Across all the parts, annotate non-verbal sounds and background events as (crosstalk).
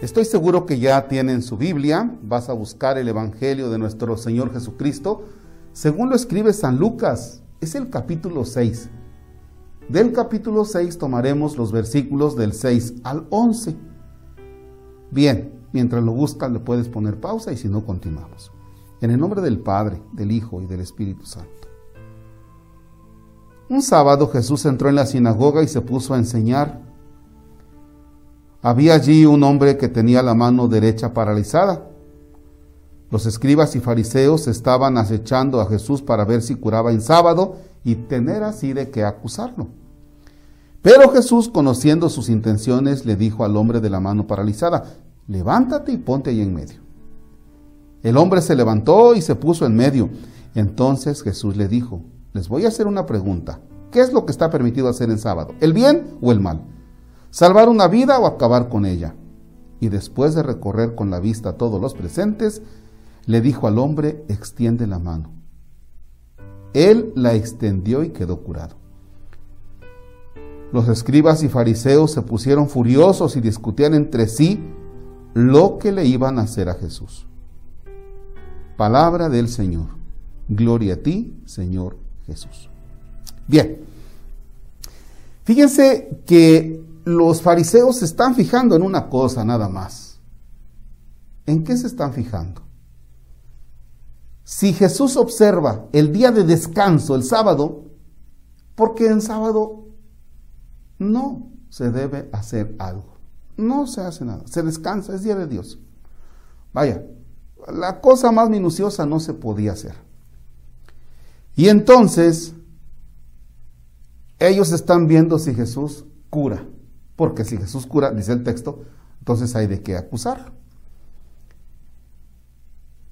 Estoy seguro que ya tienen su Biblia, vas a buscar el Evangelio de nuestro Señor Jesucristo. Según lo escribe San Lucas, es el capítulo 6. Del capítulo 6 tomaremos los versículos del 6 al 11. Bien, mientras lo buscas le puedes poner pausa y si no continuamos. En el nombre del Padre, del Hijo y del Espíritu Santo. Un sábado Jesús entró en la sinagoga y se puso a enseñar. Había allí un hombre que tenía la mano derecha paralizada. Los escribas y fariseos estaban acechando a Jesús para ver si curaba en sábado y tener así de qué acusarlo. Pero Jesús, conociendo sus intenciones, le dijo al hombre de la mano paralizada, levántate y ponte ahí en medio. El hombre se levantó y se puso en medio. Entonces Jesús le dijo, les voy a hacer una pregunta. ¿Qué es lo que está permitido hacer en sábado? ¿El bien o el mal? ¿Salvar una vida o acabar con ella? Y después de recorrer con la vista a todos los presentes, le dijo al hombre, extiende la mano. Él la extendió y quedó curado. Los escribas y fariseos se pusieron furiosos y discutían entre sí lo que le iban a hacer a Jesús. Palabra del Señor. Gloria a ti, Señor Jesús. Bien, fíjense que los fariseos se están fijando en una cosa nada más. ¿En qué se están fijando? Si Jesús observa el día de descanso, el sábado, ¿por qué en sábado no se debe hacer algo. No se hace nada, se descansa, es día de Dios. Vaya, la cosa más minuciosa no se podía hacer. Y entonces, ellos están viendo si Jesús cura, porque si Jesús cura, dice el texto, entonces hay de qué acusar.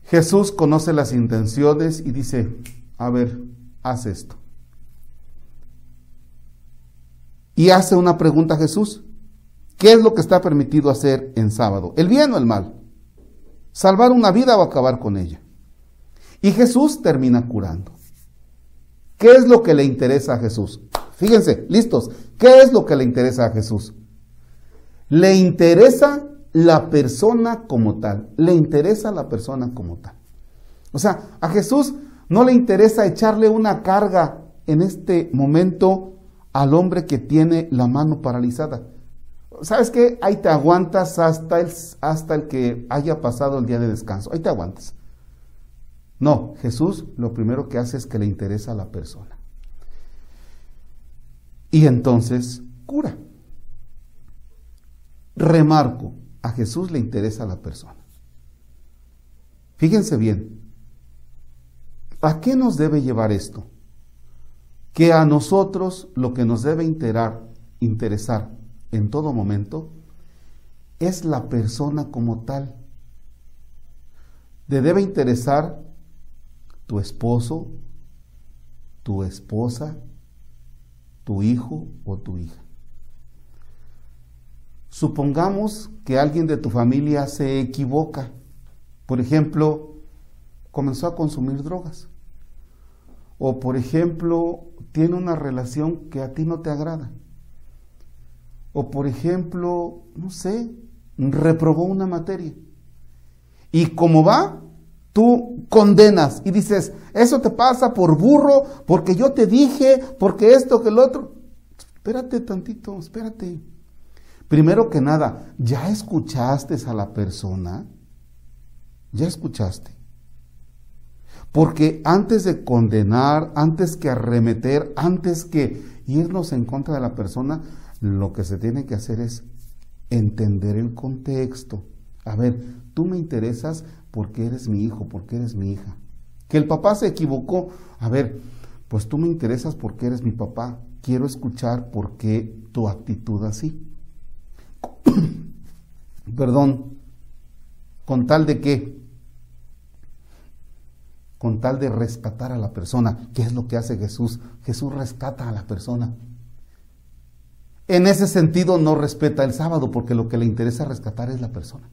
Jesús conoce las intenciones y dice, a ver, haz esto. Y hace una pregunta a Jesús. ¿Qué es lo que está permitido hacer en sábado? ¿El bien o el mal? ¿Salvar una vida o acabar con ella? Y Jesús termina curando. ¿Qué es lo que le interesa a Jesús? Fíjense, listos. ¿Qué es lo que le interesa a Jesús? Le interesa la persona como tal. Le interesa la persona como tal. O sea, a Jesús no le interesa echarle una carga en este momento al hombre que tiene la mano paralizada. ¿Sabes qué? Ahí te aguantas hasta el, hasta el que haya pasado el día de descanso. Ahí te aguantas. No, Jesús lo primero que hace es que le interesa a la persona. Y entonces cura. Remarco, a Jesús le interesa la persona. Fíjense bien, ¿a qué nos debe llevar esto? que a nosotros lo que nos debe interesar en todo momento es la persona como tal. Te debe interesar tu esposo, tu esposa, tu hijo o tu hija. Supongamos que alguien de tu familia se equivoca. Por ejemplo, comenzó a consumir drogas. O por ejemplo, tiene una relación que a ti no te agrada. O por ejemplo, no sé, reprobó una materia. Y como va, tú condenas y dices, eso te pasa por burro, porque yo te dije, porque esto, que el otro. Espérate tantito, espérate. Primero que nada, ¿ya escuchaste a la persona? ¿Ya escuchaste? Porque antes de condenar, antes que arremeter, antes que irnos en contra de la persona, lo que se tiene que hacer es entender el contexto. A ver, tú me interesas porque eres mi hijo, porque eres mi hija. Que el papá se equivocó. A ver, pues tú me interesas porque eres mi papá. Quiero escuchar por qué tu actitud así. (coughs) Perdón. Con tal de que con tal de rescatar a la persona. ¿Qué es lo que hace Jesús? Jesús rescata a la persona. En ese sentido no respeta el sábado porque lo que le interesa rescatar es la persona.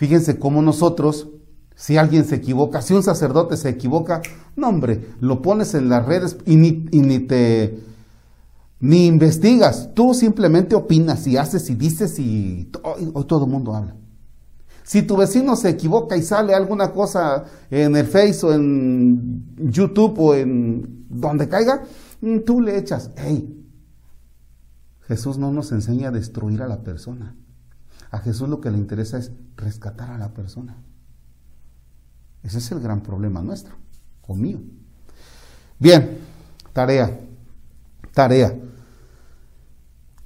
Fíjense cómo nosotros, si alguien se equivoca, si un sacerdote se equivoca, no hombre, lo pones en las redes y ni, te ni investigas, tú simplemente opinas y haces y dices y hoy todo el mundo habla. Si tu vecino se equivoca y sale alguna cosa en el Face o en YouTube o en donde caiga, mm, tú le echas, hey, Jesús no nos enseña a destruir a la persona. A Jesús lo que le interesa es rescatar a la persona. Ese es el gran problema nuestro, o mío. Bien, tarea, tarea.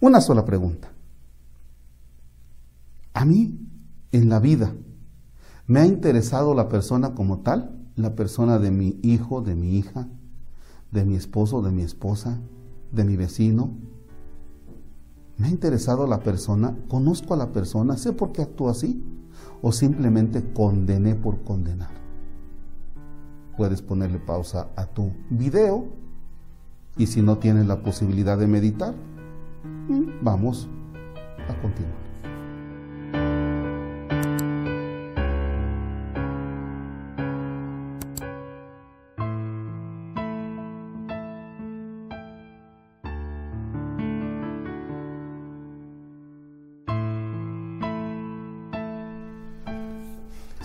Una sola pregunta. A mí, en la vida, ¿me ha interesado la persona como tal? La persona de mi hijo, de mi hija, de mi esposo, de mi esposa, de mi vecino. ¿Me ha interesado la persona? ¿Conozco a la persona? ¿Sé por qué actúa así? ¿O simplemente condené por condenar? Puedes ponerle pausa a tu video y si no tienes la posibilidad de meditar, mm, vamos a continuar.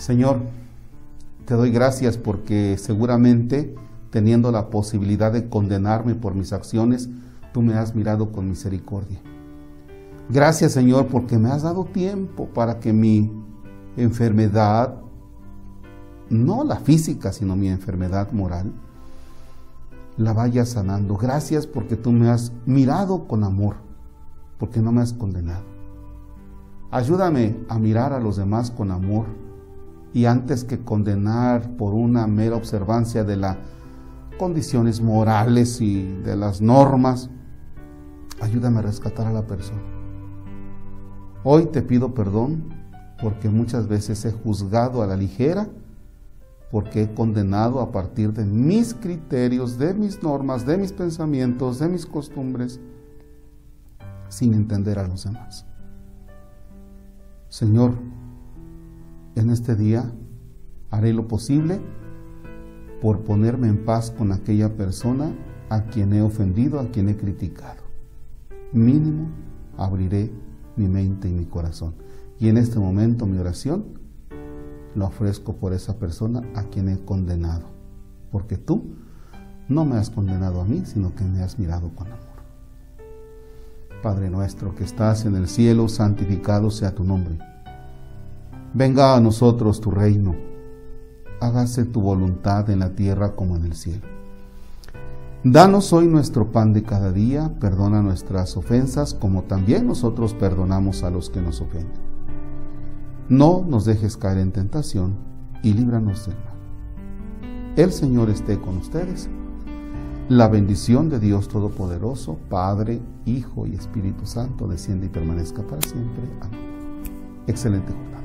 Señor, te doy gracias porque seguramente teniendo la posibilidad de condenarme por mis acciones, tú me has mirado con misericordia. Gracias Señor porque me has dado tiempo para que mi enfermedad, no la física, sino mi enfermedad moral, la vaya sanando. Gracias porque tú me has mirado con amor, porque no me has condenado. Ayúdame a mirar a los demás con amor y antes que condenar por una mera observancia de las condiciones morales y de las normas, ayúdame a rescatar a la persona. Hoy te pido perdón porque muchas veces he juzgado a la ligera, porque he condenado a partir de mis criterios, de mis normas, de mis pensamientos, de mis costumbres, sin entender a los demás. Señor, en este día haré lo posible por ponerme en paz con aquella persona a quien he ofendido, a quien he criticado. Mínimo abriré mi mente y mi corazón. Y en este momento mi oración lo ofrezco por esa persona a quien he condenado. Porque tú no me has condenado a mí, sino que me has mirado con amor. Padre nuestro que estás en el cielo, santificado sea tu nombre Venga a nosotros tu reino, hágase tu voluntad en la tierra como en el cielo. Danos hoy nuestro pan de cada día, perdona nuestras ofensas como también nosotros perdonamos a los que nos ofenden. No nos dejes caer en tentación y líbranos del mal. El Señor esté con ustedes. La bendición de Dios Todopoderoso, Padre, Hijo y Espíritu Santo, desciende y permanezca para siempre. Amén. Excelente jornada.